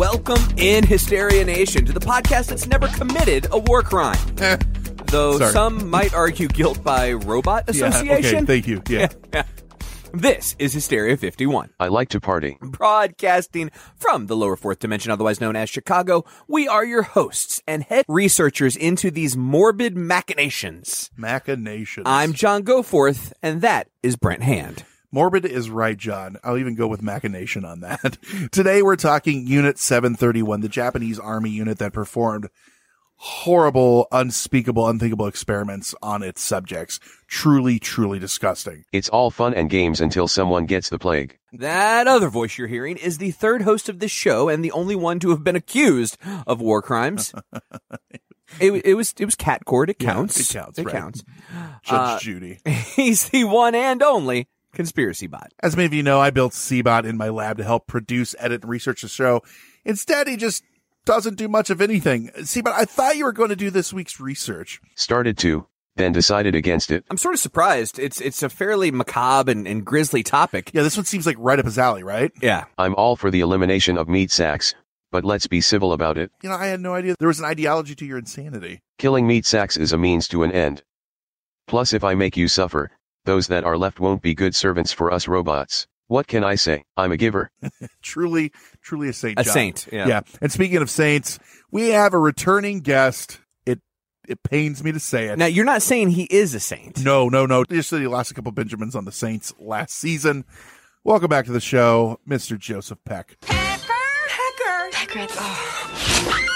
Welcome in Hysteria Nation to the podcast that's never committed a war crime. Eh, Though Sorry. some might argue guilt by robot association. okay, thank you. Yeah. This is Hysteria 51. I like to party. Broadcasting from the lower fourth dimension, otherwise known as Chicago, we are your hosts and head researchers into these morbid machinations. Machinations. I'm John Goforth, and that is Brent Hand. Morbid is right, John. I'll even go with machination on that. Today we're talking Unit 731, the Japanese army unit that performed horrible, unspeakable, unthinkable experiments on its subjects. Truly, truly disgusting. It's all fun and games until someone gets the plague. That other voice you're hearing is the third host of this show and the only one to have been accused of war crimes. it, it was it was cat court. It Yeah, counts. it counts, It right. counts. Judge Uh, Judy. He's the one and only conspiracy bot. As many of you know, I built Cbot in my lab to help produce, edit, and research the show. Instead, he just doesn't do much of anything. Cbot, I thought you were going to do this week's research. Started to, then decided against it. I'm sort of surprised. It's it's a fairly macabre and, and grisly topic. Yeah, this one seems like right up his alley, right? Yeah. I'm all for the elimination of meat sacks, but let's be civil about it. You know, I had no idea there was an ideology to your insanity. Killing meat sacks is a means to an end. Plus, if I make you suffer, those that are left won't be good servants for us robots. What can I say? I'm a giver. Truly, truly a saint. A John. saint, yeah. Yeah. And speaking of saints, we have a returning guest. It it pains me to say it. Now you're not saying he is a saint. No, no, no. Just that he lost a couple Benjamins on the Saints last season. Welcome back to the show, Mr. Joseph Peck. Pecker, Pecker, Pecker. Oh.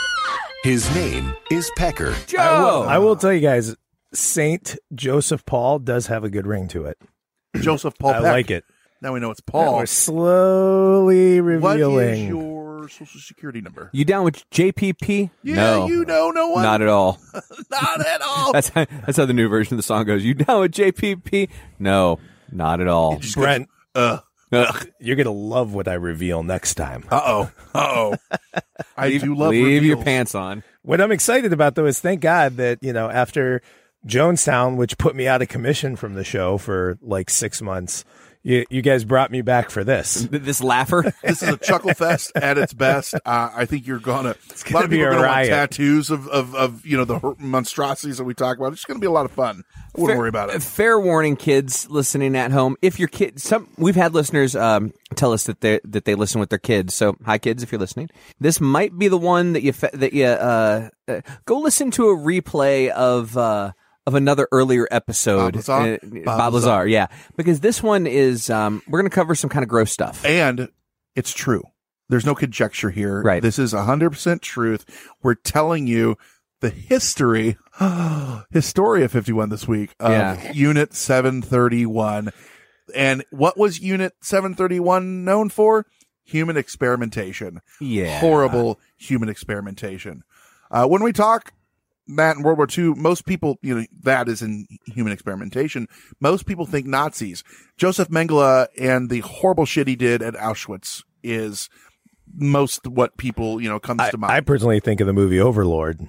His name is Pecker. Joe. I will, I will tell you guys, Saint Joseph Paul does have a good ring to it. Joseph Paul I Peck. like it. Now we know it's Now Paul. We're slowly revealing. is your social security number? You down with JPP? Yeah, no, you know no one. not at all. Not at all. That's how, that's how the new version of the song goes. You down with JPP? No, not at all. Just goes, Brent, uh Ugh. you're gonna love what I reveal next time. Uh oh. Uh oh. I leave, do love leave your pants on. What I'm excited about though is thank God that you know after Jonestown, which put me out of commission from the show for like six months, you you guys brought me back for this. This laugher. This is a chuckle fest at its best. Uh, I think you're gonna. a lot gonna of be people are gonna want tattoos of, of, of you know the monstrosities that we talk about. It's gonna be a lot of fun. I wouldn't Fair- worry about it. Fair warning, kids listening at home. If your kid, some we've had listeners um, tell us that they that they listen with their kids. So, hi kids, if you're listening, this might be the one that you fe- that you uh, uh, go listen to a replay of. Of another earlier episode, Bob Lazar? Uh, Bob Bob Lazar. Lazar, yeah, because this one is um, we're going to cover some kind of gross stuff. And it's true. There's no conjecture here. Right. This is 100% truth. We're telling you the history, Historia 51 this week of Yeah. Unit 731. And what was Unit 731 known for? Human experimentation. Yeah. Horrible human experimentation. Uh, when we talk that in World War II, most people, you know, that is in human experimentation. Most people think Nazis. Joseph Mengele and the horrible shit he did at Auschwitz is most what people, you know, comes I, to mind. I personally think of the movie Overlord,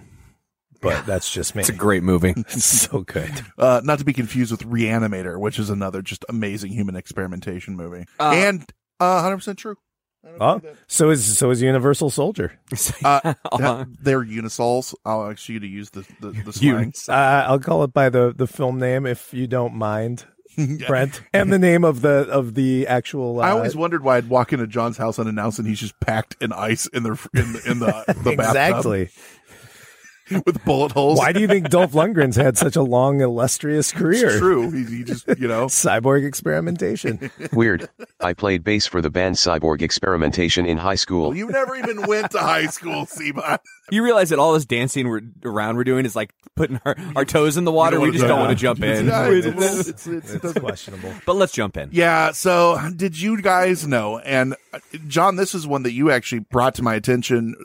but that's just me. It's a great movie. It's so good. uh, not to be confused with Reanimator, which is another just amazing human experimentation movie. Uh, and uh, 100% true. Oh, so is so is Universal Soldier. Uh, that- they're unisols. I'll ask you to use the, the, the slang. Uh, I'll call it by the the film name if you don't mind, Brent, and the name of the of the actual. Uh, I always wondered why I'd walk into John's house unannounced and he's just packed in ice in the in the in the, the bathtub. Exactly. with bullet holes. Why do you think Dolph Lundgren's had such a long, illustrious career? It's true. He, he just, you know. Cyborg experimentation. Weird. I played bass for the band Cyborg Experimentation in high school. You never even went to high school, Seabot. You realize that all this dancing we're, around we're doing is like putting our, our toes in the water. We just don't want to jump jump in. Yeah, it's, it's, it's, it's, It's questionable. but let's jump in. Yeah. So, did you guys know? And uh, John, this is one that you actually brought to my attention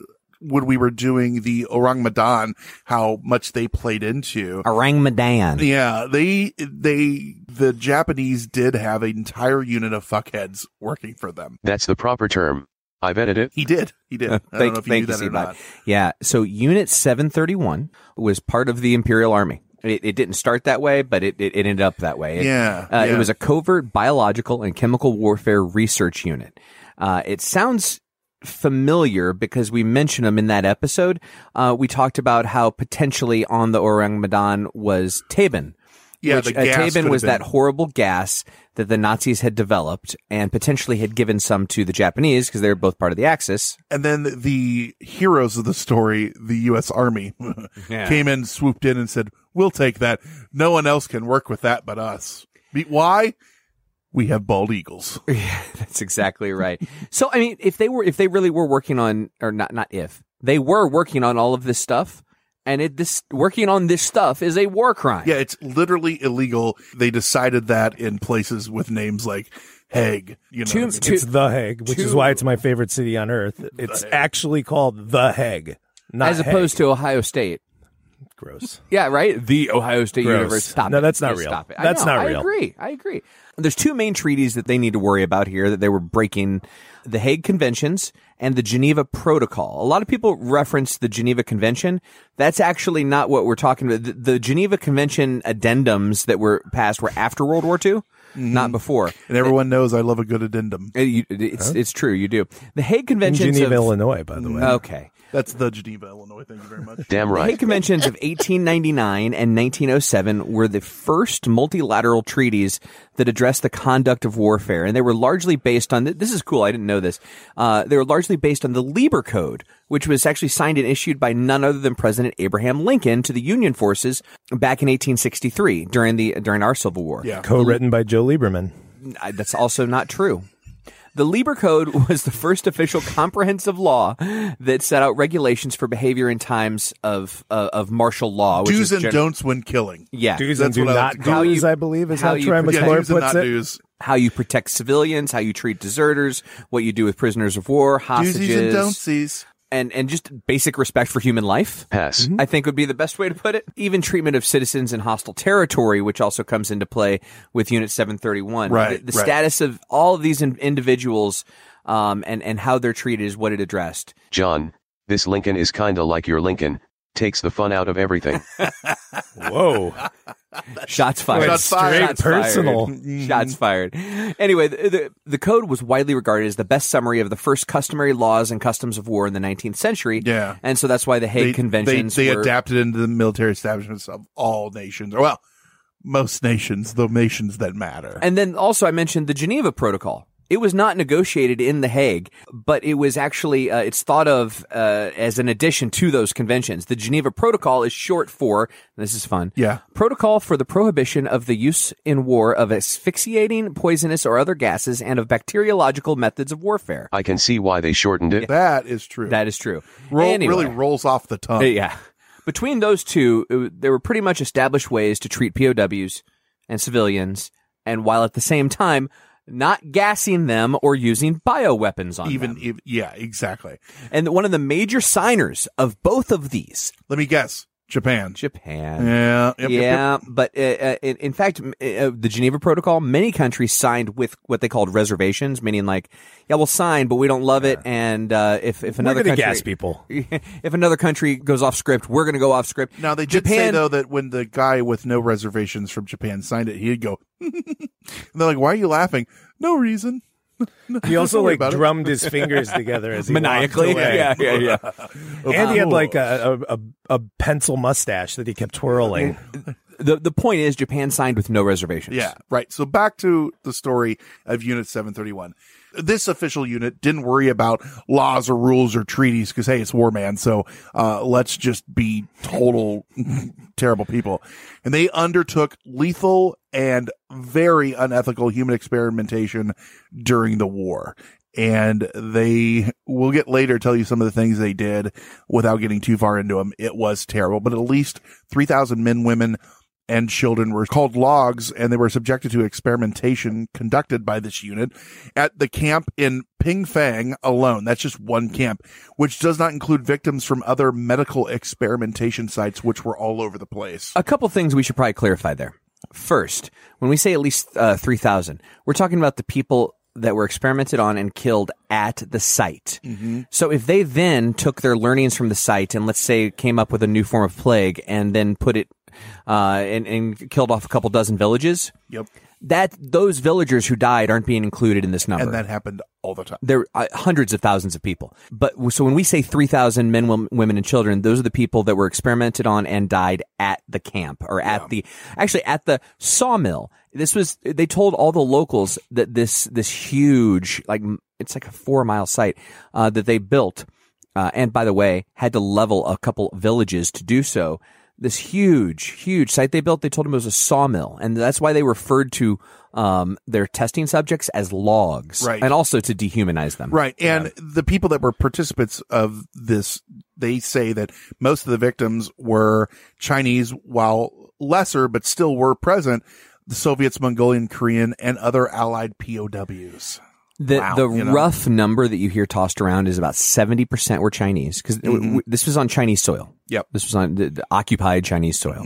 when we were doing the Ourang Medan. How much they played into. Ourang Medan. Yeah, they they the Japanese did have an entire unit of fuckheads working for them. That's the proper term. I bet it. He did. He did. I don't Thank, know if you knew you, that or Seabot. not. Yeah. So Unit 731 was part of the Imperial Army. It, it didn't start that way, but it, it, it ended up that way. It- Yeah, uh, yeah. It was a covert biological and chemical warfare research unit. Uh, it sounds familiar because we mentioned them in that episode. Uh, we talked about how potentially on the Ourang Medan was Tabun. Yeah, which, the uh, Tabun was that horrible gas that the Nazis had developed and potentially had given some to the Japanese because they were both part of the Axis. And then the heroes of the story, the U.S. Army, Yeah. came in, swooped in, and said, "We'll take that. No one else can work with that but us. Why? We have bald eagles. Yeah, that's exactly right. So I mean, if they were, if they really were working on, or not, not if they were working on all of this stuff, and it this working on this stuff is a war crime. Yeah, it's literally illegal. They decided that in places with names like Hague. You know, Two- what I mean? two- It's The Hague, which is why it's my favorite city on earth. It's actually called The Hague, not as opposed to Ohio State. Gross. Yeah, right. The Ohio State Gross. University. Stop No, it. that's not Just real. Stop it. That's not I real. agree. I agree. There's two main treaties that they need to worry about here that they were breaking: the Hague Conventions and the Geneva Protocol. A lot of people reference the Geneva Convention. That's actually not what we're talking about. The, the Geneva Convention addendums that were passed were after World War II, Mm-hmm. not before. and everyone knows I love a good addendum. Uh, you- It's it's true. You do. The Hague Convention, Geneva, of, Illinois, by the way. Okay. That's the Geneva, Illinois. Thank you very much. Damn The right. Hague Conventions of 1899 and 1907 were the first multilateral treaties that addressed the conduct of warfare, and they were largely based on. This is cool. I didn't know this. Uh, they were largely based on the Lieber Code, which was actually signed and issued by none other than President Abraham Lincoln to the Union forces back in 1863 during the during our Civil War. Yeah. Co-written by Joe Lieberman. I- that's also not true. The Lieber Code was the first official comprehensive law that set out regulations for behavior in times of uh, of martial law. Which Do's is and gen- don'ts when killing. Yeah, Do's That's and do what I not like to call it. do's, How you- I believe, is how how, you Troy put- Yeah, McClure do's and puts not it. do's. how you protect civilians, how you treat deserters, what you do with prisoners of war, hostages, Doozies and don'tsies. And and just basic respect for human life. Pass. I think would be the best way to put it. Even treatment of citizens in hostile territory, which also comes into play with Unit 731. Right, The, the right. status of all of these in, individuals um, and, and how they're treated is what it addressed. John, this Lincoln is kinda like your Lincoln. Takes the fun out of everything. Whoa. Shots fired. Shots fired. Shots Personal. fired. Shots fired. Anyway, the, the, the code was widely regarded as the best summary of the first customary laws and customs of war in the 19th century. Yeah. And so that's why the Hague They, Conventions they, they were, adapted into the military establishments of all nations. Or, well, most nations, the nations that matter. And then also I mentioned the Geneva Protocol. It was not negotiated in The Hague, but it was actually, uh, it's thought of uh, as an addition to those conventions. The Geneva Protocol is short for, this is fun, Yeah. Protocol for the Prohibition of the Use in War of Asphyxiating, Poisonous, or Other Gases and of Bacteriological Methods of Warfare. I can see why they shortened it. that is true. That is true. Roll, Anyway. really rolls off the tongue. Yeah. Between those two, it, there were pretty much established ways to treat POWs and civilians, and while at the same time not gassing them or using bioweapons on Even, them. Even, yeah, exactly. And one of the major signers of both of these, Let me guess. Japan. Japan. Yeah. Yep, yep, yep. yeah, but uh, uh, in, in fact, uh, the Geneva Protocol, many countries signed with what they called reservations, meaning like, yeah, we'll sign, but we don't love it, and uh, if if We're another country, gas people. if another country goes off script, we're going to go off script. Now they did Japan, say though that when the guy with no reservations from Japan signed it, he'd go. and they're like, "Why are you laughing?" No reason. He also like about it. drummed his fingers together as he maniacally, away. yeah, yeah, yeah. And he had like a, a, a, a pencil mustache that he kept twirling. the the point is Japan signed with no reservations. Yeah, right. So back to the story of Unit 731. This official unit didn't worry about laws or rules or treaties because hey, it's war man. So, uh, let's just be total terrible people. And they undertook lethal and very unethical human experimentation during the war. And they will get later tell you some of the things they did without getting too far into them. It was terrible, but at least 3,000 men, women, and children were called logs and they were subjected to experimentation conducted by this unit at the camp in Pingfang alone. That's just one camp, which does not include victims from other medical experimentation sites, which were all over the place. A couple things we should probably clarify there. First, when we say at least uh, 3,000, we're talking about the people that were experimented on and killed at the site. So if they then took their learnings from the site and let's say came up with a new form of plague and then put it uh, and, and killed off a couple dozen villages, Yep. that those villagers who died aren't being included in this number. And that happened all the time. there are hundreds of thousands of people. But so when we say 3,000 men, women, and children, those are the people that were experimented on and died at the camp or at the, actually at the sawmill. This was, they told all the locals that this, this huge, like, it's like a four mile site, uh, that they built. Uh, and by the way, had to level a couple villages to do so. This huge, huge site they built, they told him it was a sawmill. And that's why they referred to, um, their testing subjects as logs. Right. And also to dehumanize them. Right. And the people that were participants of this, they say that most of the victims were Chinese, while lesser, but still were present, the Soviets, Mongolian, Korean, and other allied POWs. The Wow, the you know? rough number that you hear tossed around is about seventy percent were Chinese because this was on Chinese soil. Mm-hmm. Yep. Mm-hmm. This was on the, the occupied Chinese soil,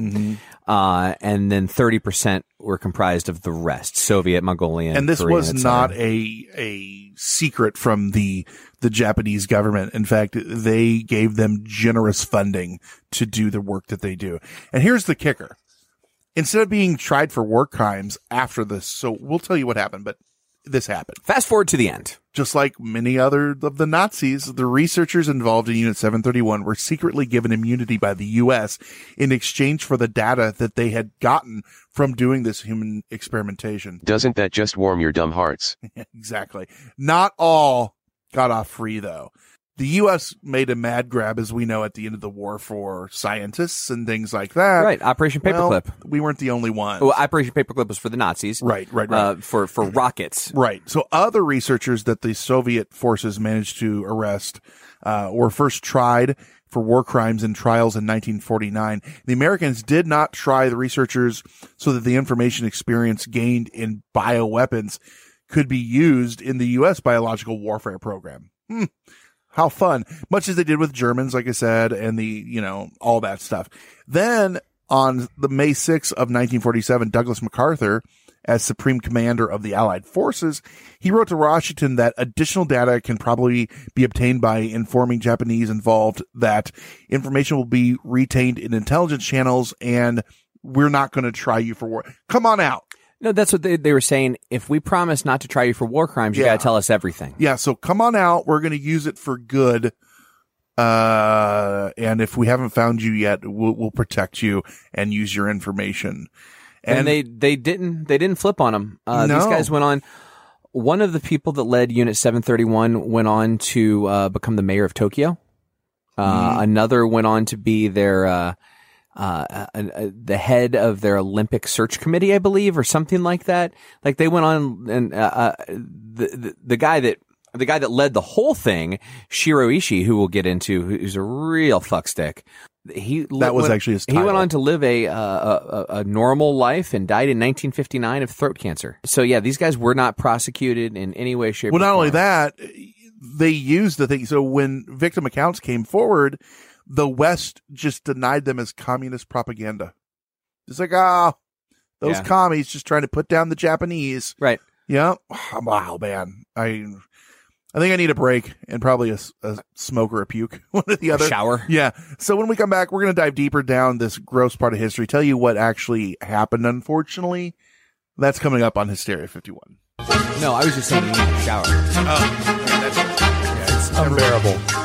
uh, and then thirty percent were comprised of the rest: Soviet, Mongolian, and this Korean, was not a a secret from the the Japanese government. In fact, they gave them generous funding to do the work that they do. And here's the kicker: instead of being tried for war crimes after this, so we'll tell you what happened, but this happened. Fast forward to the end. Just like many other of the Nazis, the researchers involved in Unit 731 were secretly given immunity by the U.S. in exchange for the data that they had gotten from doing this human experimentation. Doesn't that just warm your dumb hearts? exactly. Not all got off free though. The U.S. made a mad grab, as we know, at the end of the war for scientists and things like that. Right, Operation Well, Paperclip. we weren't the only one. Well, Operation Paperclip was for the Nazis. Right, right, right. Uh, for for rockets. Right. So other researchers that the Soviet forces managed to arrest uh, were first tried for war crimes in trials in 1949. The Americans did not try the researchers so that the information experience gained in bioweapons could be used in the U.S. biological warfare program. Hmm. How fun. Much as they did with Germans, like I said, and the, you know, all that stuff. Then on the May 6th of 1947, Douglas MacArthur, as Supreme Commander of the Allied Forces, he wrote to Washington that additional data can probably be obtained by informing Japanese involved that information will be retained in intelligence channels and we're not going to try you for war. Come on out. No, that's what they, they were saying. If we promise not to try you for war crimes, you Yeah. got to tell us everything. Yeah, so come on out. We're going to use it for good. Uh, and if we haven't found you yet, we'll, we'll protect you and use your information. and, they they didn't they didn't flip on them. Uh, These No. guys went on. One of the people that led Unit 731 went on to uh, become the mayor of Tokyo. Uh, Another went on to be their uh, uh, uh, uh, the head of their Olympic search committee, I believe, or something like that. Like they went on, and uh, uh, the, the the guy that the guy that led the whole thing, Shiro Ishii, who we'll get into, who's a real fuckstick. He That was went- actually his He went on to live a, uh, a a- normal life and died in 1959 of throat cancer. So yeah, these guys were not prosecuted in any way, shape. Well, not only that, they used the thing. So when victim accounts came forward, the West just denied them as communist propaganda. It's like, ah, those Yeah. commies just trying to put down the Japanese. right? Yeah. Wow, man. I, I think I need a break and probably a smoke or a puke. One or the other. shower. Yeah. So when we come back, we're going to dive deeper down this gross part of history, tell you what actually happened, unfortunately. That's coming up on Hysteria 51. No, I was just saying you need a shower. Oh, that's yeah, it's Unbearable.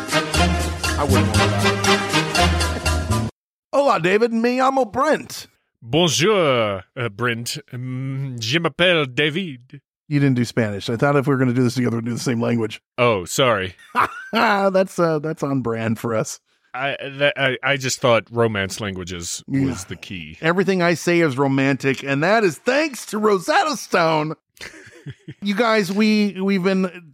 I wouldn't worry about it. Hola, David. Me llamo Brent. Bonjour, uh, Brent. Um, je m'appelle David. You didn't do Spanish. I thought if we were going to do this together, we'd do the same language. Oh, sorry. That's uh, that's on brand for us. I, that, I I just thought romance languages was Yeah. the key. Everything I say is romantic, and that is thanks to Rosetta Stone. you guys, we we've been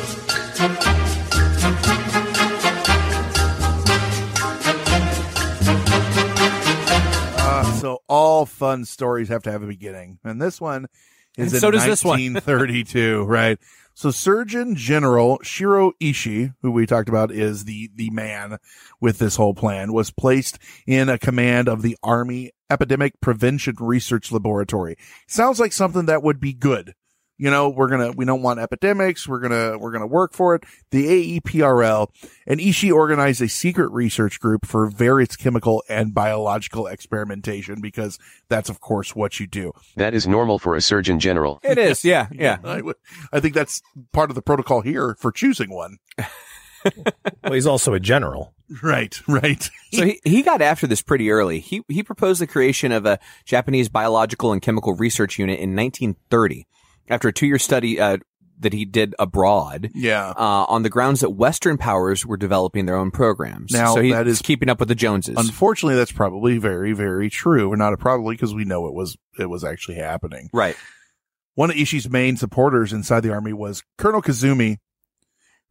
So all fun stories have to have a beginning, and this one is And in so does this one. 1932, right? So Surgeon General Shiro Ishii, who we talked about, is the the man with this whole plan, was placed in a command of the Army Epidemic Prevention Research Laboratory. Sounds like something that would be good. You know, we're gonna, we don't want epidemics. We're gonna, we're gonna work for it. The AEPRL and Ishii organized a secret research group for various chemical and biological experimentation because that's of course what you do. That is normal for a surgeon general. It is, yeah, yeah. I, I think that's part of the protocol here for choosing one. Well, he's also a general. Right, right. So he, he got after this pretty early. He he proposed the creation of a Japanese biological and chemical research unit in 1930 after a two year study uh, that he did abroad. Yeah. Uh, on the grounds that Western powers were developing their own programs. Now, so he's that is- keeping up with the Joneses. Unfortunately, that's probably very, very true. Or not probably because we know it was, it was actually happening. right. One of Ishii's main supporters inside the army was Colonel Koizumi,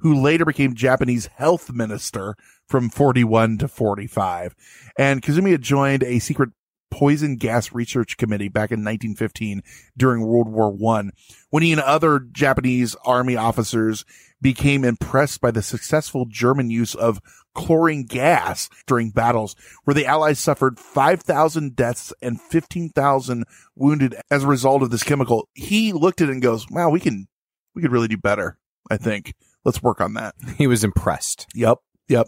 who later became Japanese health minister from 41 to 45. And Koizumi had joined a secret poison gas research committee back in 1915 during World War One, when he and other Japanese army officers became impressed by the successful German use of chlorine gas during battles, where the Allies suffered 5,000 deaths and 15,000 wounded as a result of this chemical. He looked at it and goes, wow, we can, we could really do better. I think let's work on that. He was impressed. Yep. Yep.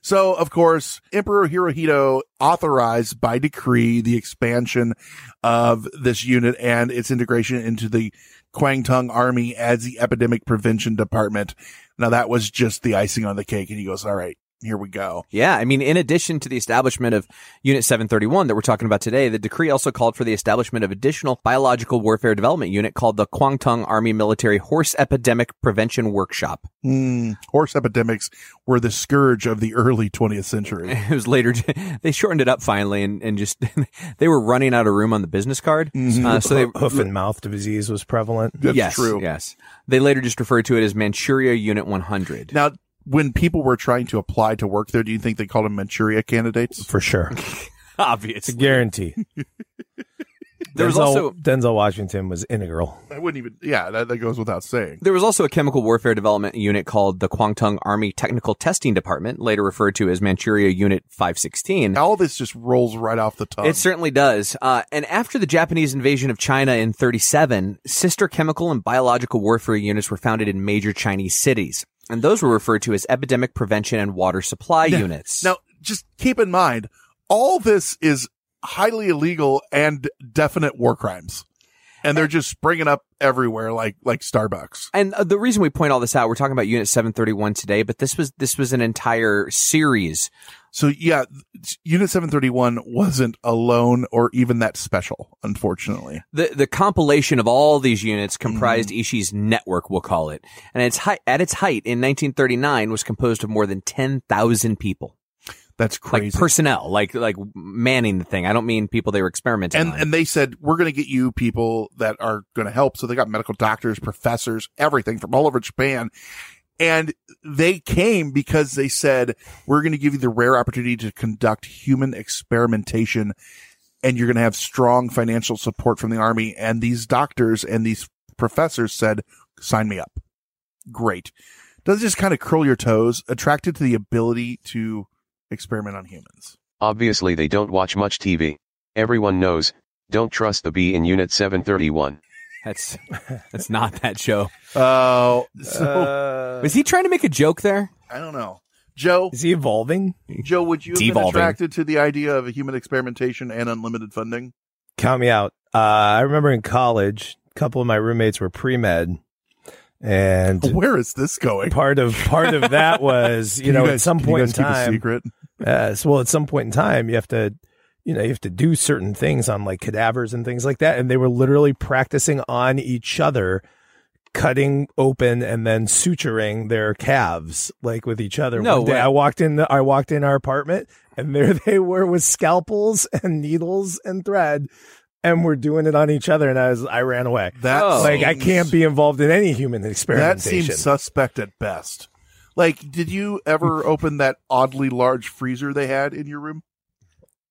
So, of course, Emperor Hirohito authorized by decree the expansion of this unit and its integration into the Kwantung Army as the Epidemic Prevention Department. Now, that was just the icing on the cake. And he goes, all right, here we go. Yeah, I mean, in addition to the establishment of Unit 731 that we're talking about today, the decree also called for the establishment of additional biological warfare development unit called the Kwantung Army Military Horse Epidemic Prevention Workshop. Hmm. horse epidemics were the scourge of the early 20th century. It was later, they shortened it up finally and, and just, they were running out of room on the business card. Uh, so they, Hoof and mouth disease was prevalent. That's yes, true. yes. They later just referred to it as Manchuria Unit 100. Now, when people were trying to apply to work there, do you think they called them Manchuria candidates? For sure. Obviously. Guarantee. There was also, Denzel Washington was integral. I wouldn't even, yeah, that, that goes without saying. There was also a chemical warfare development unit called the Kwantung Army Technical Testing Department, later referred to as Manchuria Unit 516. All this just rolls right off the tongue. It certainly does. Uh, and after the Japanese invasion of China in 37, sister chemical and biological warfare units were founded in major Chinese cities. And those were referred to as epidemic prevention and water supply units. Now, just keep in mind, all this is highly illegal and definite war crimes. And they're just springing up everywhere like, like Starbucks. And uh, the reason we point all this out, we're talking about Unit 731 today, but this was this was an entire series. So yeah, Unit 731 wasn't alone or even that special, unfortunately. The the compilation of all these units comprised mm-hmm. Ishii's network, we'll call it, and its height at its height in 1939 was composed of more than 10,000 people, That's like crazy. personnel, like like manning the thing. I don't mean people they were experimenting and on. and they said we're going to get you people that are going to help. So they got medical doctors, professors, everything from all over Japan. And they came because they said we're going to give you the rare opportunity to conduct human experimentation and you're going to have strong financial support from the army. And these doctors and these professors said, sign me up. Great. Does just kind of curl your toes, attracted to the ability to experiment on humans? Obviously they don't watch much TV. Everyone knows, don't trust the bee in Unit 731. That's that's not that show. Oh, so Uh, Was he trying to make a joke there? I don't know. Joe, is he evolving? Joe, would you have been attracted to the idea of a human experimentation and unlimited funding? Count me out. Uh, I remember in college, a couple of my roommates were pre med, and Where is this going? part of part of that was you Can know guys- at some can you point in guys keep a time, secret. uh, so, well, at some point in time, you have to, you know, you have to do certain things on like cadavers and things like that, and they were literally practicing on each other. Cutting open and then suturing their calves like with each other. No One day way. I walked in. The, I walked in our apartment, and there they were with scalpels and needles and thread, and we're doing it on each other. And I was, I ran away. That Oh. like I can't be involved in any human experimentation. That experimentation. seems suspect at best. Like, did you ever open that oddly large freezer they had in your room?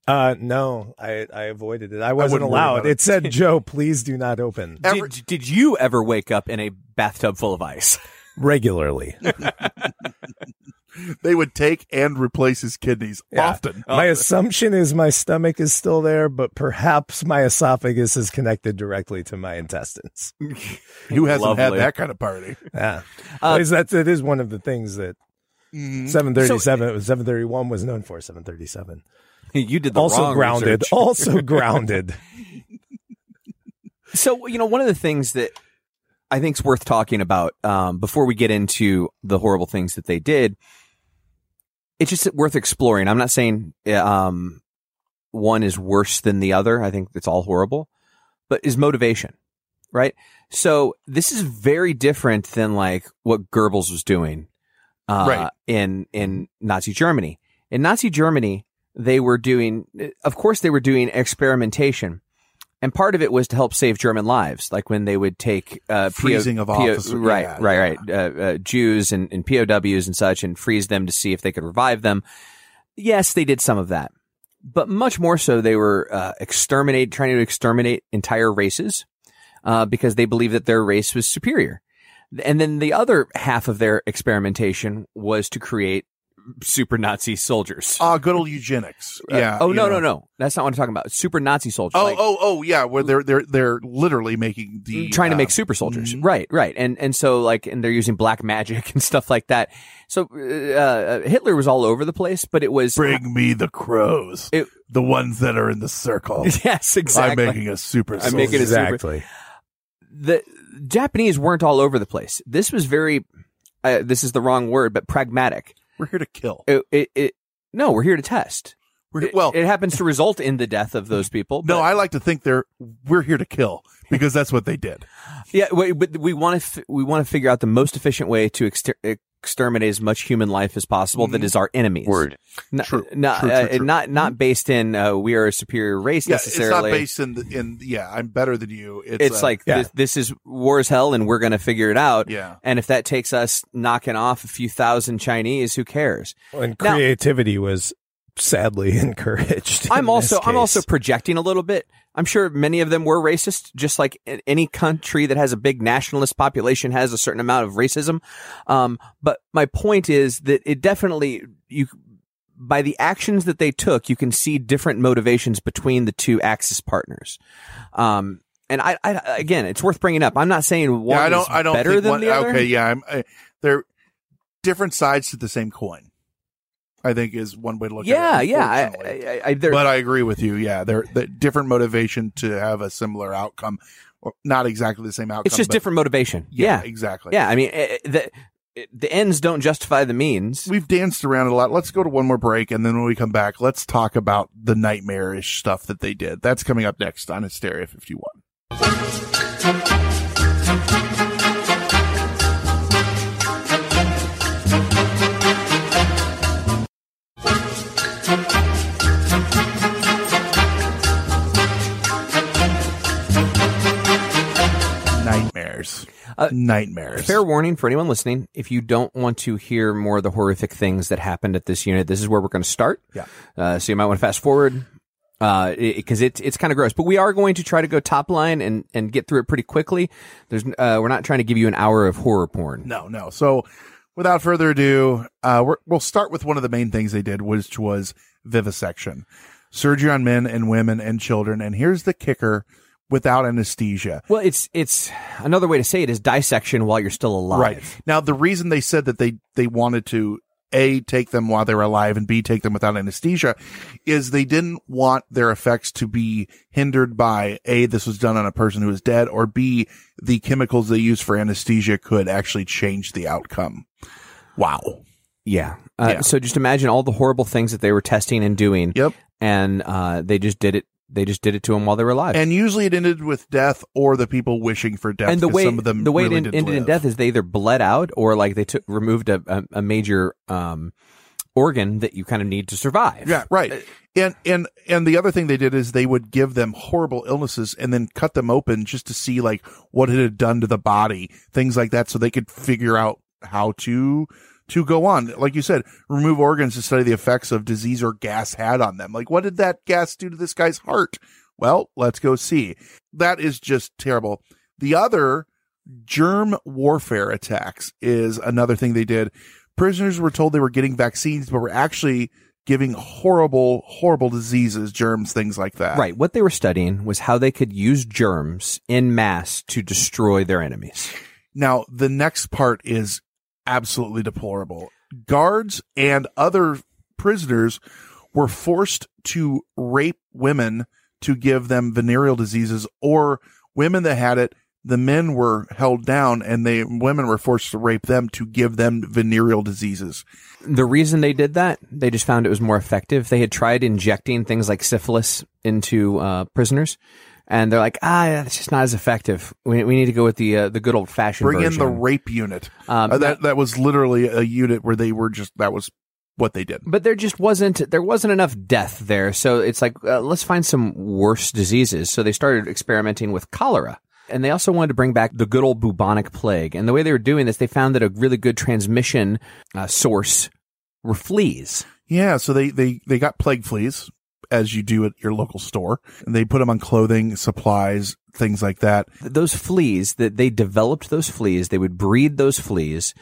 Uh, no, I, I avoided it. I wasn't wouldn't allowed. It. it. said, Joe, please do not open. Ever- Did, did you ever wake up in a bathtub full of ice? regularly. They would take and replace his kidneys Yeah. often. My assumption is my stomach is still there, but perhaps my esophagus is connected directly to my intestines. Who hasn't had that kind of party? Yeah, Uh, Because that's it is one of the things that Mhm. 737 was 731 was known for 737 you did the also grounded research. also grounded So, you know, one of the things that I think is worth talking about um, before we get into the horrible things that they did, it's just worth exploring. I'm not saying uh, um, one is worse than the other. I think it's all horrible, but is motivation, right? So this is very different than like what Goebbels was doing uh, Right. in in Nazi Germany. In Nazi Germany, they were doing, of course, they were doing experimentation. And part of it was to help save German lives, like when they would take uh, Freezing of officers, right, yeah, right, right, uh, uh, Jews and, and POWs and such, and freeze them to see if they could revive them. Yes, they did some of that, but much more so, they were uh, exterminate, trying to exterminate entire races uh, because they believed that their race was superior. And then the other half of their experimentation was to create super Nazi soldiers. Ah, good old eugenics. Yeah. oh no, know. no, no! That's not what I'm talking about. Super Nazi soldiers. Oh, like- oh, oh, yeah. Where they're they're they're literally making the trying to uh, make super soldiers. mhm. Right, right. And and so like and they're using black magic and stuff like that. So uh, uh, Hitler was all over the place, but it was Bring me the crows, It- the ones that are in the circle. yes, exactly. I'm making a super. I'm making a super- exactly the Japanese weren't all over the place. This was very uh, this is the wrong word, but pragmatic. We're here to kill. It, it, it no, we're here to test. We're, well, it happens to result in the death of those people. no, but- I like to think they're we're here to kill because that's what they did. Yeah, wait, but we want to f- we want to figure out the most efficient way to exter- exterminate as much human life as possible that is our enemies. Word. Not, True, not, true, uh, true, true. not not based in uh, we are a superior race Yeah, it's not based in the, in yeah. I'm better than you. It's, it's uh, like yeah. this, this is war is hell, and we're going to figure it out. yeah. And if that takes us knocking off a few thousand Chinese, who cares? and Now- creativity was sadly encouraged I'm also I'm also projecting a little bit. I'm sure many of them were racist, just like any country that has a big nationalist population has a certain amount of racism. Um, but my point is that it definitely you by the actions that they took, you can see different motivations between the two Axis partners. Um, and I, I again, it's worth bringing up. I'm not saying one yeah, I don't. is I don't better think than one, the other. Okay, yeah, I'm. I, they're different sides to the same coin. I think is one way to look Yeah, at it. yeah. yeah. I, I, I, but I agree with you. Yeah, they're, they're different motivation to have a similar outcome, or not exactly the same outcome. it's just but- different motivation. Yeah, Yeah, exactly. yeah. I mean, eh, eh, the the ends don't justify the means. We've danced around it a lot. Let's go to one more break, and then when we come back, let's talk about the nightmarish stuff that they did. That's coming up next on Hysteria 51. Nightmares. Uh, Nightmares. Fair warning for anyone listening: if you don't want to hear more of the horrific things that happened at this unit, this is where we're going to start. Yeah. Uh, so you might want to fast forward because it, it's kind of gross. But we are going to try to go top line and and get through it pretty quickly. There's uh, we're not trying to give you an hour of horror porn. No, no. So without further ado, uh, we're, we'll start with one of the main things they did, which was vivisection. Surgery on men and women and children. And here's the kicker without anesthesia. Well, it's it's another way to say it is dissection while you're still alive. Right. Now, the reason they said that they, they wanted to A, take them while they were alive and B, take them without anesthesia is they didn't want their effects to be hindered by A, this was done on a person who is dead or B, the chemicals they use for anesthesia could actually change the outcome. Wow. Yeah. Uh, Yeah. So just imagine all the horrible things that they were testing and doing. Yep. And uh, they just did it. They just did it to them while they were alive. And usually it ended with death or the people wishing for death. and the way some of them the way really it ended in death is they either bled out or like they took removed a, a, a major um, organ that you kind of need to survive. Yeah, right. And and and the other thing they did is they would give them horrible illnesses and then cut them open just to see like what it had done to the body, things like that, so they could figure out how to to go on. Like you said, remove organs to study the effects of disease or gas had on them. Like what did that gas do to this guy's heart? Well, let's go see. That is just terrible. The other germ warfare attacks is another thing they did. Prisoners were told they were getting vaccines, but were actually giving horrible, horrible diseases, germs, things like that. Right. What they were studying was how they could use germs in mass to destroy their enemies. Now, the next part is absolutely deplorable. Guards and other prisoners were forced to rape women to give them venereal diseases or women that had it the men were held down and they women were forced to rape them to give them venereal diseases. The reason they did that, they just found it was more effective. They had tried injecting things like syphilis into uh, prisoners, and they're like, ah, it's just not as effective. We, we need to go with the uh, the good old fashioned. Bring version. in the rape unit. Um, Uh, that that was literally a unit where they were just that was what they did. But there just wasn't there wasn't enough death there, so it's like uh, let's find some worse diseases. So they started experimenting with cholera. And they also wanted to bring back the good old bubonic plague. And the way they were doing this, they found that a really good transmission uh, source were fleas. Yeah, so they they they got plague fleas as you do at your local store. And they put them on clothing, supplies, things like that. Those fleas that they developed those fleas, they would breed those fleas,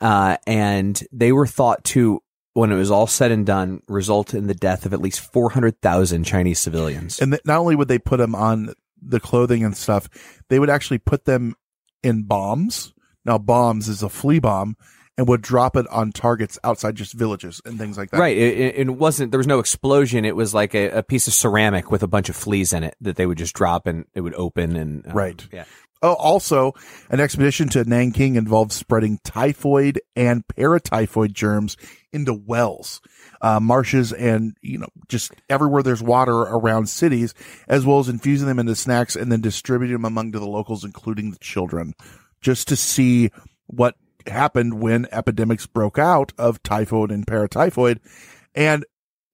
uh, and they were thought to, when it was all said and done, result in the death of at least four hundred thousand Chinese civilians. And th- not only would they put them on the clothing and stuff, they would actually put them in bombs. Now, bombs is a flea bomb and would drop it on targets outside just villages and things like that. Right. It, it- wasn't, there was no explosion. It was like a, a piece of ceramic with a bunch of fleas in it that they would just drop and it would open and. um, Right. Yeah. Oh, also, an expedition to Nanking involved spreading typhoid and paratyphoid germs into wells, uh, marshes, and, you know, just everywhere there's water around cities, as well as infusing them into snacks and then distributing them among to the locals, including the children, just to see what happened when epidemics broke out of typhoid and paratyphoid. And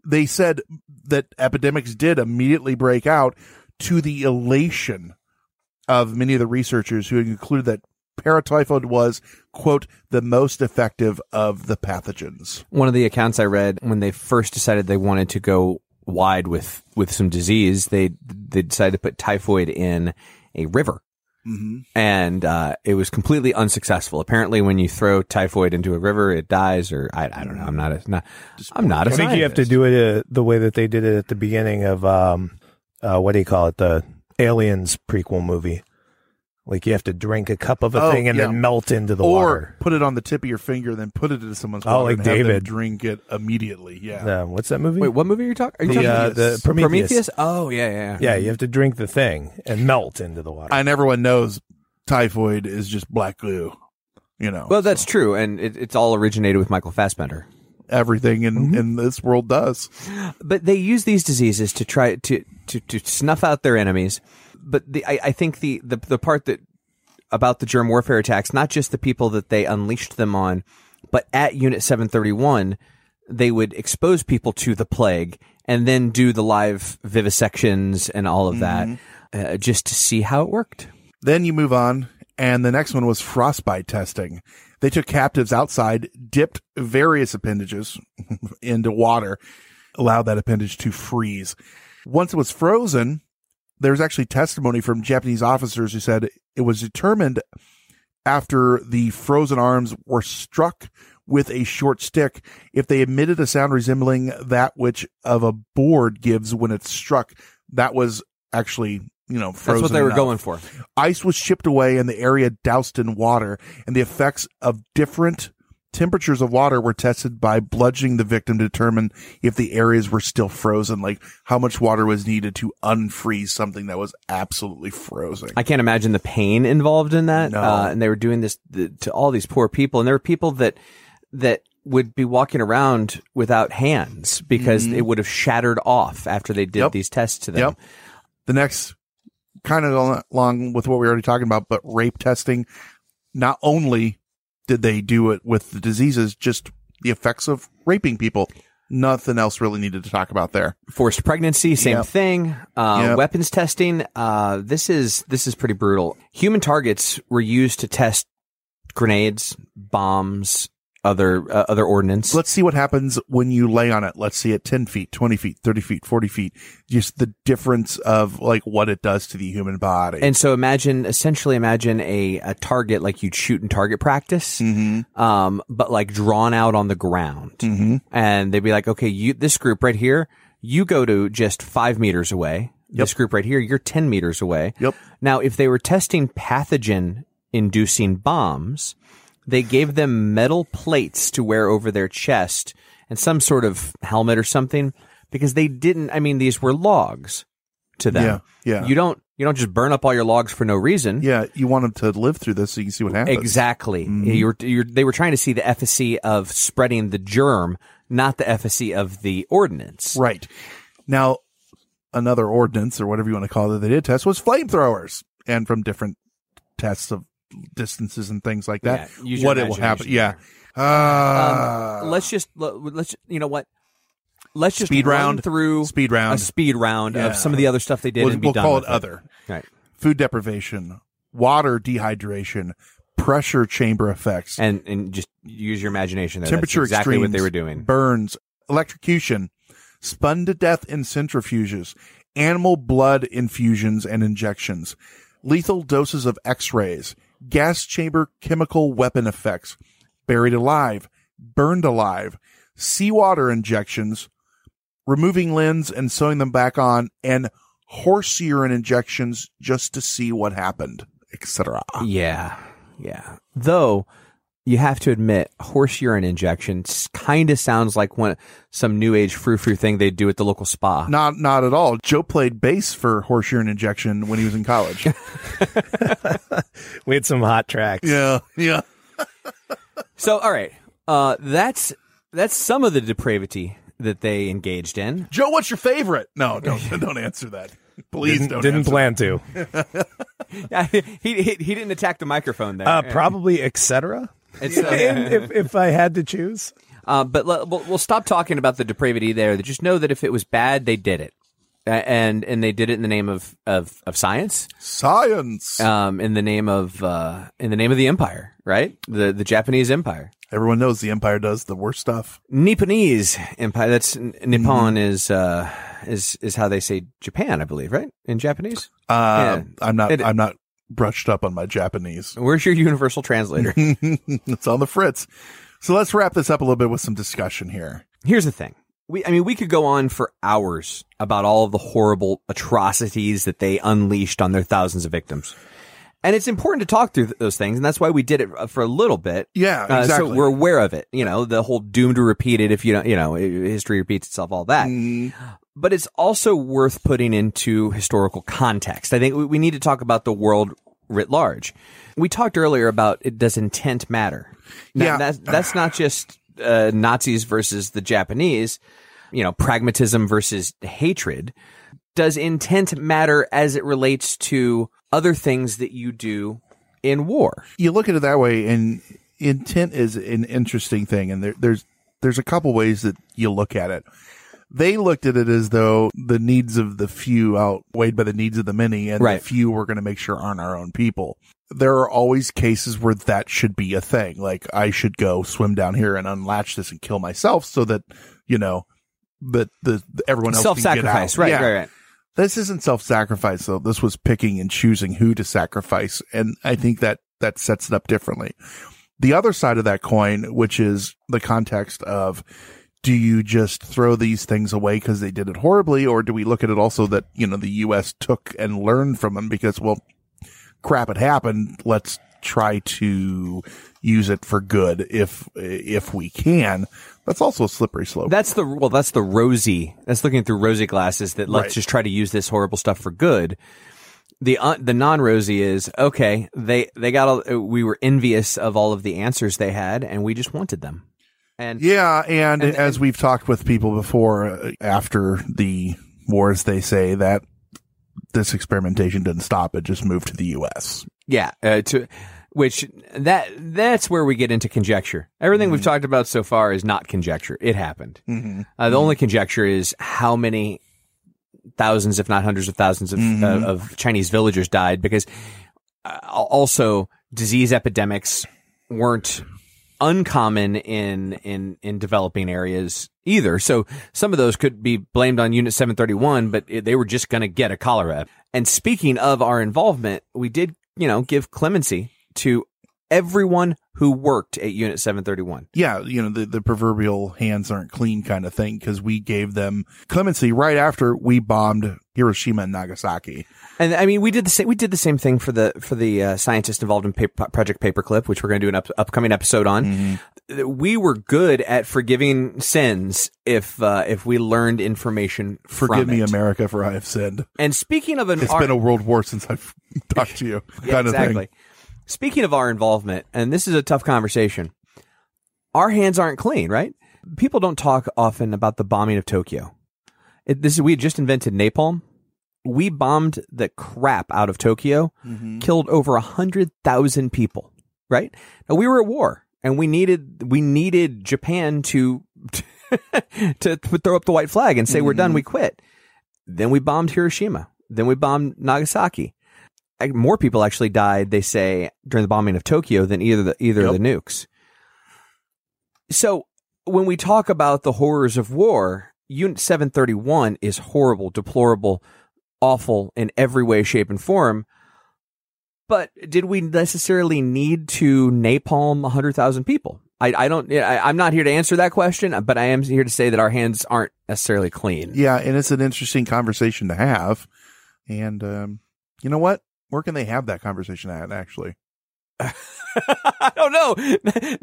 they said that epidemics did immediately break out to the elation of many of the researchers who concluded that paratyphoid was, quote, the most effective of the pathogens. One of the accounts I read when they first decided they wanted to go wide with, with some disease, they, they decided to put typhoid in a river. Mm-hmm. And, uh, it was completely unsuccessful. Apparently when you throw typhoid into a river, it dies or I, I don't know. I'm not a, not, I'm not a I think you have to do it uh, the way that they did it at the beginning of um, uh, what do you call it? The Aliens prequel movie. Like you have to drink a cup of a Oh, thing and yeah. then melt into the or water. put it on the tip of your finger, then put it into someone's Oh, like and have them David. drink it immediately. Yeah. Uh, what's that movie? Wait, what movie are you talking? Are you the, talking uh, the Prometheus. Oh yeah, yeah, yeah. Yeah, you have to drink the thing and melt into the water. And everyone knows typhoid is just black glue. You know, Well, that's true, and it, it's all originated with Michael Fassbender. everything in, Mm-hmm. in this world does. But they use these diseases to try to to, to snuff out their enemies. But the, I, I think the, the the part that about the germ warfare attacks, not just the people that they unleashed them on, but at Unit 731, they would expose people to the plague and then do the live vivisections and all of that, uh, just to see how it worked. Then you move on, and the next one was frostbite testing. They took captives outside, dipped various appendages into water, allowed that appendage to freeze. Once it was frozen, there's actually testimony from Japanese officers who said it was determined after the frozen arms were struck with a short stick if they emitted a sound resembling that which of a board gives when it's struck that was actually you know frozen That's what they were enough. going for. Ice was chipped away and the area doused in water, and the effects of different temperatures of water were tested by bludgeoning the victim to determine if the areas were still frozen, like how much water was needed to unfreeze something that was absolutely frozen. I can't imagine the pain involved in that. No. Uh, and they were doing this th- to all these poor people, and there were people that that would be walking around without hands because it would have shattered off after they did Mm-hmm. Yep. these tests to them. Yep. The next kind of along with what we were already talking about, but rape testing. Not only did they do it with the diseases, just the effects of raping people. Nothing else really needed to talk about there. Forced pregnancy, same Yep. thing. Uh, Yep. Weapons testing. Uh, this is this is pretty brutal. Human targets were used to test grenades, bombs, other uh, other ordnance. Let's see what happens when you lay on it. Let's see at 10 feet, 20 feet, 30 feet, 40 feet. Just the difference of like what it does to the human body. And so imagine, essentially imagine a, a target like you'd shoot in target practice, Mm-hmm. um, but like drawn out on the ground. Mm-hmm. And they'd be like, okay, you, this group right here, you go to just five meters away. This group right here, you're 10 meters away. Yep. Now, if they were testing pathogen inducing bombs, they gave them metal plates to wear over their chest and some sort of helmet or something because they didn't, I mean, these were logs to them. Yeah, yeah. You don't, you don't just burn up all your logs for no reason. yeah, you want them to live through this so you can see what happens. Exactly. Mm-hmm. You were, you're, they were trying to see the efficacy of spreading the germ, not the efficacy of the ordinance. Right. Now, another ordinance or whatever you want to call it that they did test was flamethrowers and from different tests of distances and things like that. Yeah, what it will happen. Yeah. Uh, Um, let's just let- let's you know what. Let's just Speed round? through Speed round. a speed round Yeah. of some of the other stuff they did we'll, and be we'll done call with it other. Right. Food deprivation, water dehydration, pressure chamber effects, And and just use your imagination there. temperature That's exactly extremes, what they were doing. burns, electrocution, spun to death in centrifuges, animal blood infusions and injections, lethal doses of x-rays, gas chamber chemical weapon effects, buried alive, burned alive, seawater injections, removing limbs and sewing them back on, and horse urine injections just to see what happened, etc. Yeah. Yeah. Though you have to admit, horse urine injection kind of sounds like one some new age frou frou thing they do at the local spa. Not, not at all. Joe played bass for horse urine injection when he was in college. We had some hot tracks. yeah, yeah. So, all right, uh, that's that's some of the depravity that they engaged in. Joe, what's your favorite? No, don't don't answer that. Please Didn't, don't. didn't answer plan to. Yeah, he, he he didn't attack the microphone there. Uh, probably etc. It's, uh, if if I had to choose. Uh, but le- we'll, we'll stop talking about the depravity there. Just know that if it was bad, they did it, uh, and and they did it in the name of of, of science, Science. um, in the name of uh, in the name of the empire, right? The the Japanese empire, Everyone knows the Empire does the worst stuff. Nipponese empire. That's Nippon is uh, is is how they say Japan, I believe, right? In Japanese. Uh, I'm not. It- I'm not brushed up on my Japanese. Where's your universal translator? it's on the fritz. So let's wrap this up a little bit with some discussion here. Here's the thing. We, I mean, we could go on for hours about all of the horrible atrocities that they unleashed on their thousands of victims. And it's important to talk through th- those things, and that's why we did it uh, for a little bit. Yeah, Uh, exactly. so we're aware of it. You know, the whole doomed to repeat it if you don't, you know, history repeats itself, all that. Mm-hmm. But it's also worth putting into historical context. I think we, we need to talk about the world writ large. We talked earlier about it, does intent matter? Now, Yeah. That's, that's not just uh, Nazis versus the Japanese, you know, pragmatism versus hatred. Does intent matter as it relates to other things that you do in war? You look at it that way, and intent is an interesting thing. And there, there's there's a couple ways that you look at it. They looked at it as though the needs of the few outweighed by the needs of the many, and Right. the few we're going to make sure aren't our own people. There are always cases where that should be a thing. Like I should go swim down here and unlatch this and kill myself so that you know that the everyone else Self-sacrifice, right, Yeah. right, right. This isn't self-sacrifice though. This was picking and choosing who to sacrifice. And I think that that sets it up differently. The other side of that coin, which is the context of do you just throw these things away because they did it horribly? Or do we look at it also that, you know, the U.S. took and learned from them because, well, crap had happened. Let's try to use it for good if, if we can. That's also a slippery slope. That's the well. That's the rosy. That's looking through rosy glasses. That let's Right. just try to use this horrible stuff for good. The uh, the non rosy is okay. They they got all. We were envious of all of the answers they had, and we just wanted them. And Yeah, and, as we've talked with people before, uh, after the wars, they say that this experimentation didn't stop; it just moved to the U.S. yeah, uh, to which that that's where we get into conjecture. Everything we've talked about so far is not conjecture. It happened. Uh, the only conjecture is how many thousands, if not hundreds of thousands of, uh, of Chinese villagers died because uh, also disease epidemics weren't uncommon in in in developing areas either. So some of those could be blamed on Unit 731, but they were just going to get a cholera. And speaking of our involvement, we did, you know, give clemency to everyone who worked at Unit 731. Yeah, you know, the, the proverbial hands aren't clean kind of thing because we gave them clemency right after we bombed Hiroshima and Nagasaki. And I mean, we did the same. We did the same thing for the for the uh, scientist involved in paper, Project Paperclip, which we're going to do an up, upcoming episode on. We were good at forgiving sins if uh, if we learned information. Forgive from me, it. America, for I have sinned. And speaking of an, It's our- been a world war since I've talked to you, Yeah, kind of exactly. Speaking of our involvement, and this is a tough conversation, our hands aren't clean, right? People don't talk often about the bombing of Tokyo. It, this is we had just invented napalm. We bombed the crap out of Tokyo, Mm-hmm. killed over a hundred thousand people. Right? Now we were at war, and we needed we needed Japan to to, throw up the white flag and say we're done, we quit. Then we bombed Hiroshima. Then we bombed Nagasaki more people actually died, they say, during the bombing of Tokyo than either the, either of the nukes. So when we talk about the horrors of war, Unit 731 is horrible, deplorable, awful in every way, shape, and form. But did we necessarily need to napalm 100,000 people? I, I don't, I, I'm not here to answer that question, but I am here to say that our hands aren't necessarily clean. Yeah, and it's an interesting conversation to have. And um, you know what? Where can they have that conversation at? Actually, I don't know.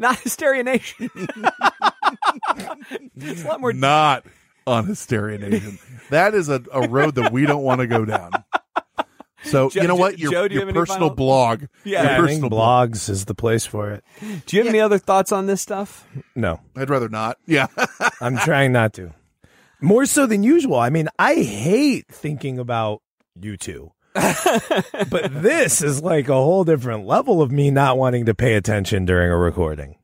Not Hysteria Nation. it's a lot more. not on Hysteria Nation. that is a, a road that we don't want to go down. So Joe- you know what? Your, Joe, you your personal final- blog. Yeah. your I think personal blog. blogs is the place for it. Do you have any other thoughts on this stuff? No, I'd rather not. Yeah. I'm trying not to. More so than usual. I mean, I hate thinking about you two. But this is like a whole different level of me not wanting to pay attention during a recording.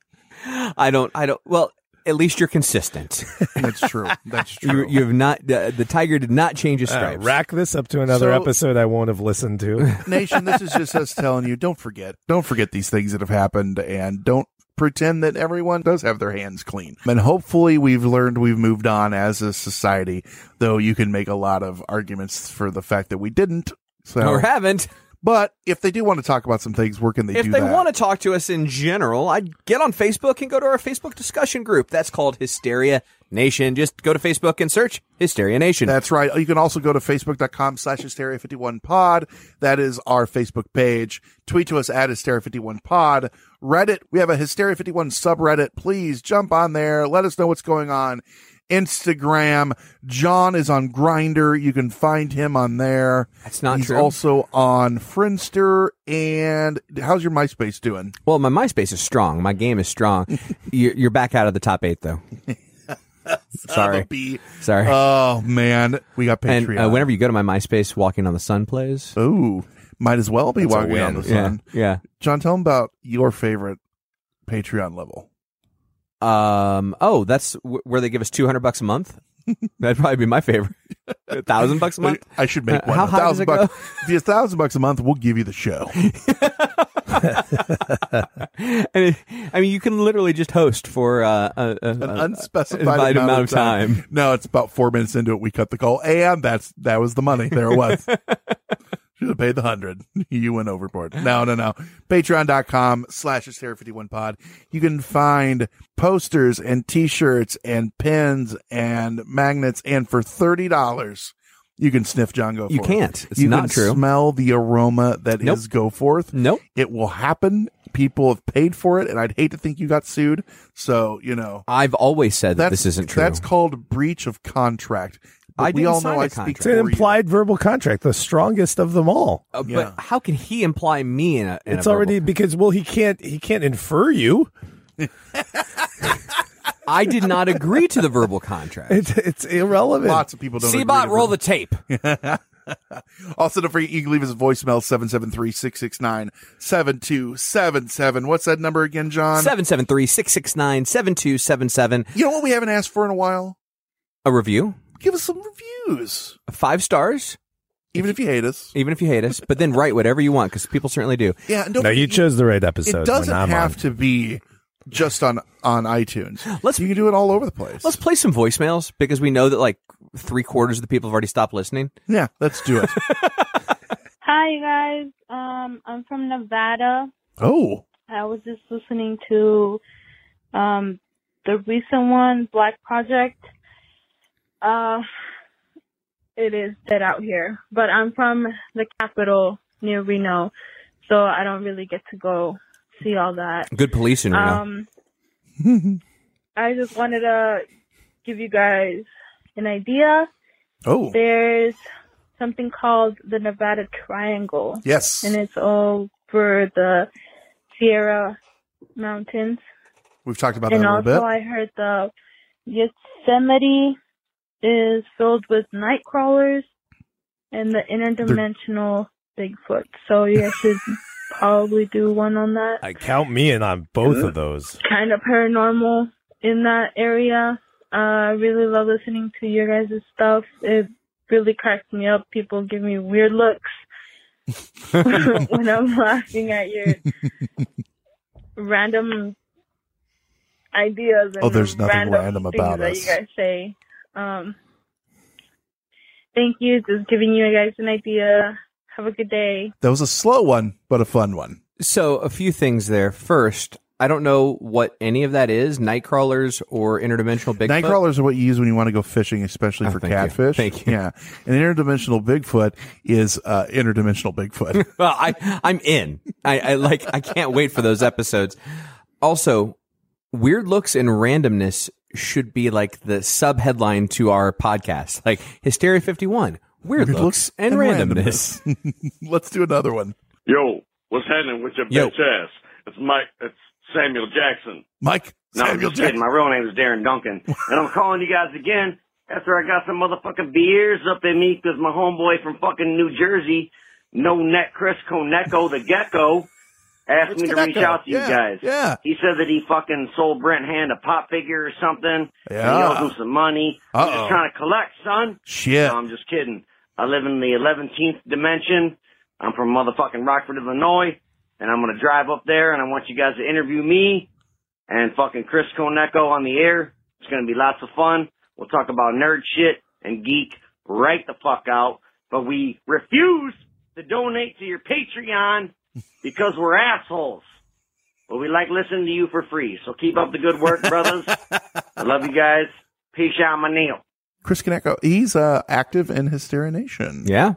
I don't. I don't. Well, at least you're consistent. That's true. That's true. you have not. Uh, the tiger did not change his Uh, stripes. rack this up to another So- episode I won't have listened to. Nation, this is just us telling you, don't forget. Don't forget these things that have happened and don't pretend that everyone does have their hands clean. And hopefully we've learned we've moved on as a society, though you can make a lot of arguments for the fact that we didn't. So, or haven't. but if they do want to talk about some things, where can they If do they that? want to talk to us in general, I'd get on Facebook and go to our Facebook discussion group. That's called Hysteria Nation. Just go to Facebook and search Hysteria Nation. That's right. You can also go to facebook.com slash hysteria51pod. That is our Facebook page. Tweet to us at hysteria51pod. Reddit, we have a Hysteria51 subreddit. Please jump on there. Let us know what's going on. Instagram. John is on Grindr. You can find him on there. That's not He's true. also on Friendster. And how's your MySpace doing? well, my MySpace is strong. My game is strong. you're, you're back out of the top eight, though. Sorry. Sorry. Oh man, we got and Patreon. uh, whenever you go to my MySpace, Walking on the Sun plays. Ooh, might as well be That's walking on the Yeah, sun. yeah. John, tell them about your favorite Patreon level. Um. Oh, that's w- where they give us two hundred bucks a month. That'd probably be my favorite. A thousand bucks a month. I should make Uh, one. how a high does thousand it bucks. If you a thousand bucks a month, we'll give you the show. and it, I mean, you can literally just host for uh, a, a, An unspecified amount of time. No, it's about four minutes into it. We cut the call, and that's that was the money. There it was. Should have paid the hundred. You went overboard. No, no, no. Patreon.com slash Hysteria51 pod. You can find posters and t-shirts and pins and magnets. And for $30, you can sniff John Go You can't. It's you not can true. smell the aroma that is Nope. Go Forth. Nope. It will happen. People have paid for it, and I'd hate to think you got sued. So, you know. I've always said that this isn't true. That's called breach of contract. But I we all sign know a I speak contract. It's an for you. implied verbal contract, the strongest of them all. Uh, Yeah. But how can he imply me in a? In a it's already verbal- because well, he can't he can't infer you. I did not agree to the verbal contract. It's it's irrelevant. Lots of people don't. agree Seabot, roll verbal- the tape. Also, don't forget you can leave us a voicemail 773-669-7277. What's that number again, John? 773-669-7277. You know what we haven't asked for in a while? A review, Give us some reviews, five stars, even if you hate us. even if you hate us. But then write whatever you want because people certainly do. Yeah, and don't no, you forget- chose the right episode. It doesn't when I'm have on. to be just on on iTunes. Let's- you can do it all over the place. Let's play some voicemails because we know that like three quarters of the people have already stopped listening. yeah, let's do it. Hi, you guys. Um, I'm from Nevada. oh, I was just listening to um the recent one, Black Project. Uh, it is dead out here, but I'm from the capital near Reno, so I don't really get to go see all that. Good policing right now. Um, I just wanted to give you guys an idea. oh, There's something called the Nevada Triangle yes. and it's over the Sierra Mountains. We've talked about that a little bit. I heard the Yosemite is filled with night crawlers and the interdimensional Bigfoot. So you guys should probably do one on that. I count me in on both of those. Kind of paranormal in that area. Uh, I really love listening to your guys' stuff. It really cracks me up. People give me weird looks when I'm laughing at your random ideas and Oh, there's nothing random random things about that you guys say. Um, thank you. Just giving you guys an idea. Have a good day. That was a slow one, but a fun one. So a few things there. First, I don't know what any of that is, night crawlers or interdimensional Bigfoot. Night crawlers are what you use when you want to go fishing, especially Oh, for thank you. catfish. Thank you. Yeah, an interdimensional Bigfoot is uh, interdimensional Bigfoot. Well, I I'm in. I, I like. I can't wait for those episodes. Also, weird looks and randomness should be like the sub headline to our podcast. Like Hysteria 51, weird, Weird looks, and, randomness. Let's do another one. Yo, what's happening with your Yo. bitch ass? It's Mike. It's Samuel Jackson. Mike No, I'm Samuel just kidding. Jackson. My real name is Darren Duncan, and I'm calling you guys again after I got some motherfucking beers up in me because my homeboy from fucking New Jersey, No Net Chris Koneko the Gecko, asked me to reach out to you Yeah, guys. yeah. He said that he fucking sold Brent Hand a pop figure or something. And he Yeah. owes him some money. I'm just trying to collect, son. Shit. No, I'm just kidding. I live in the 11th dimension. I'm from motherfucking Rockford, Illinois, and I'm gonna drive up there, and I want you guys to interview me and fucking Chris Koneko on the air. It's gonna be lots of fun. We'll talk about nerd shit and geek right the fuck out, but we refuse to donate to your Patreon because we're assholes. But we like listening to you for free, so keep up the good work, brothers. I love you guys. Peace out, my Neil. Chris Kaneko, he's uh, active in Hysteria Nation. Yeah.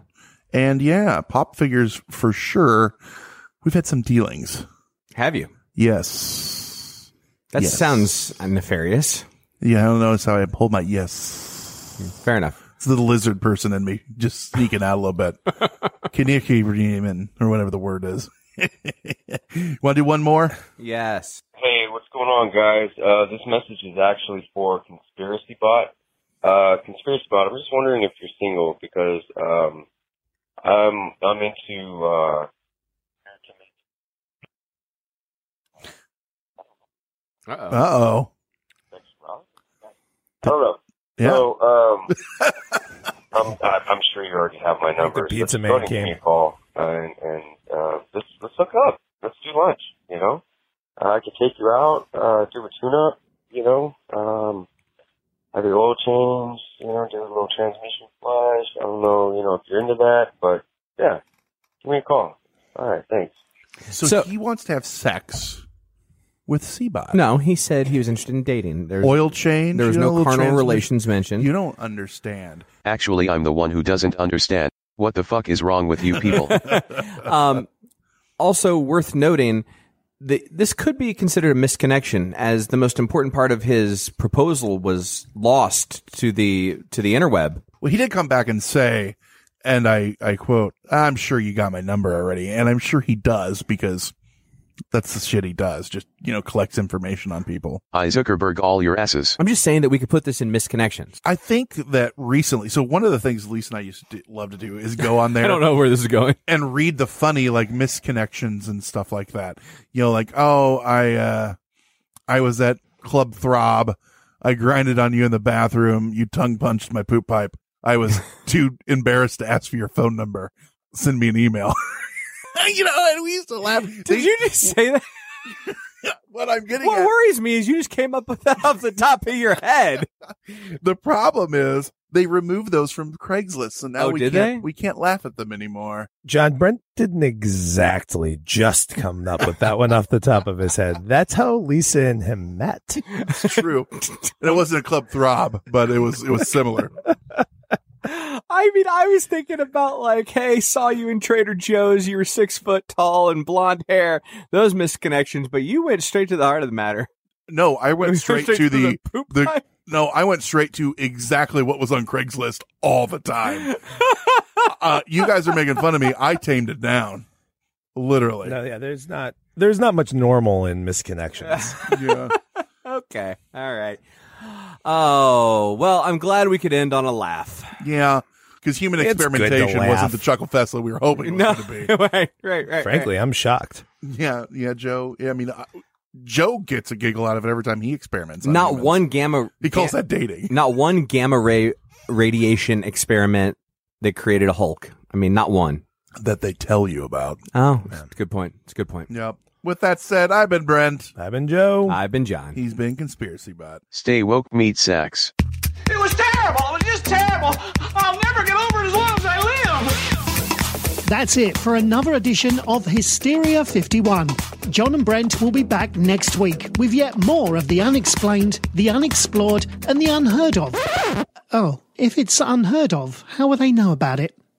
And yeah, pop figures for sure. We've had some dealings. Have you? Yes. That Yes. sounds nefarious. Yeah, I don't notice how I pulled my yes. Fair enough. It's the lizard person in me just sneaking out a little bit. Kaneki Redeeman, or whatever the word is. Want to do one more? Yes. Hey, what's going on, guys? Uh, this message is actually for Conspiracy Bot. Uh, Conspiracy Bot, I'm just wondering if you're single because, um, I'm, I'm into, uh, Uh-oh. Uh oh. I don't know. Yeah. So, um, I'm, I- I'm sure you already have my number. the pizza so just man go ahead came. me a call and, and, uh, let's, let's hook up. Let's do lunch, you know? Uh, I could take you out, uh, do a tune-up, you know, um, have your oil change, you know, do a little transmission flush. I don't know, you know, if you're into that, but yeah, give me a call. All right, thanks. So, So- he wants to have sex with Seabot. No, he said he was interested in dating. There's Oil change. There was you know, no carnal relations mentioned. You don't understand. Actually, I'm the one who doesn't understand. What the fuck is wrong with you people? um, also worth noting that this could be considered a misconnection, as the most important part of his proposal was lost to the to the interweb. Well, he did come back and say, and I, I quote, I'm sure you got my number already. And I'm sure he does because that's the shit he does. Just, you know, collects information on people. I Zuckerberg all your asses. I'm just saying that we could put this in misconnections. I think that recently, so one of the things Lisa and I used to do, love to do is go on there. I don't know where this is going. and read the funny like misconnections and stuff like that. You know, like, oh, I, uh, I was at Club Throb. I grinded on you in the bathroom. You tongue punched my poop pipe. I was too embarrassed to ask for your phone number. Send me an email. you know, and we used to laugh. Did you just say that? what I'm getting What at. worries me is you just came up with that off the top of your head. The problem is they removed those from Craigslist, so now Oh, we did can't they? we can't laugh at them anymore. John Brent didn't exactly just come up with that one off the top of his head. That's how Lisa and him met. It's true. and it wasn't a club throb, but it was it was similar. I mean, I was thinking about like, hey, saw you in Trader Joe's. You were six foot tall and blonde hair. Those misconnections, but you went straight to the heart of the matter. No, I went straight, Straight to to the, the poop the no, I went straight to exactly what was on Craigslist all the time. uh, you guys are making fun of me. I tamed it down, literally. No, yeah, there's not there's not much normal in misconnections. Yeah. Okay, all right. Oh well, I'm glad we could end on a laugh. Yeah, because human It's good to experimentation wasn't the chuckle fest that we were hoping it was going to be. right, right, right. Frankly, I'm shocked. Yeah, yeah, Joe. Yeah, I mean, I, Joe gets a giggle out of it every time he experiments. on not humans. one gamma. He calls ga- that dating. Not one gamma ray radiation experiment that created a Hulk. I mean, not one. That they tell you about. Oh, that's a good point. It's a good point. Yep. With that said, I've been Brent. I've been Joe. I've been John. He's been conspiracy bot. Stay woke, meat sacks. It was terrible. It was just terrible. I'll never get over it as long as I live. That's it for another edition of Hysteria 51. John and Brent will be back next week with yet more of the unexplained, the unexplored, and the unheard of. Oh, if it's unheard of, how will they know about it?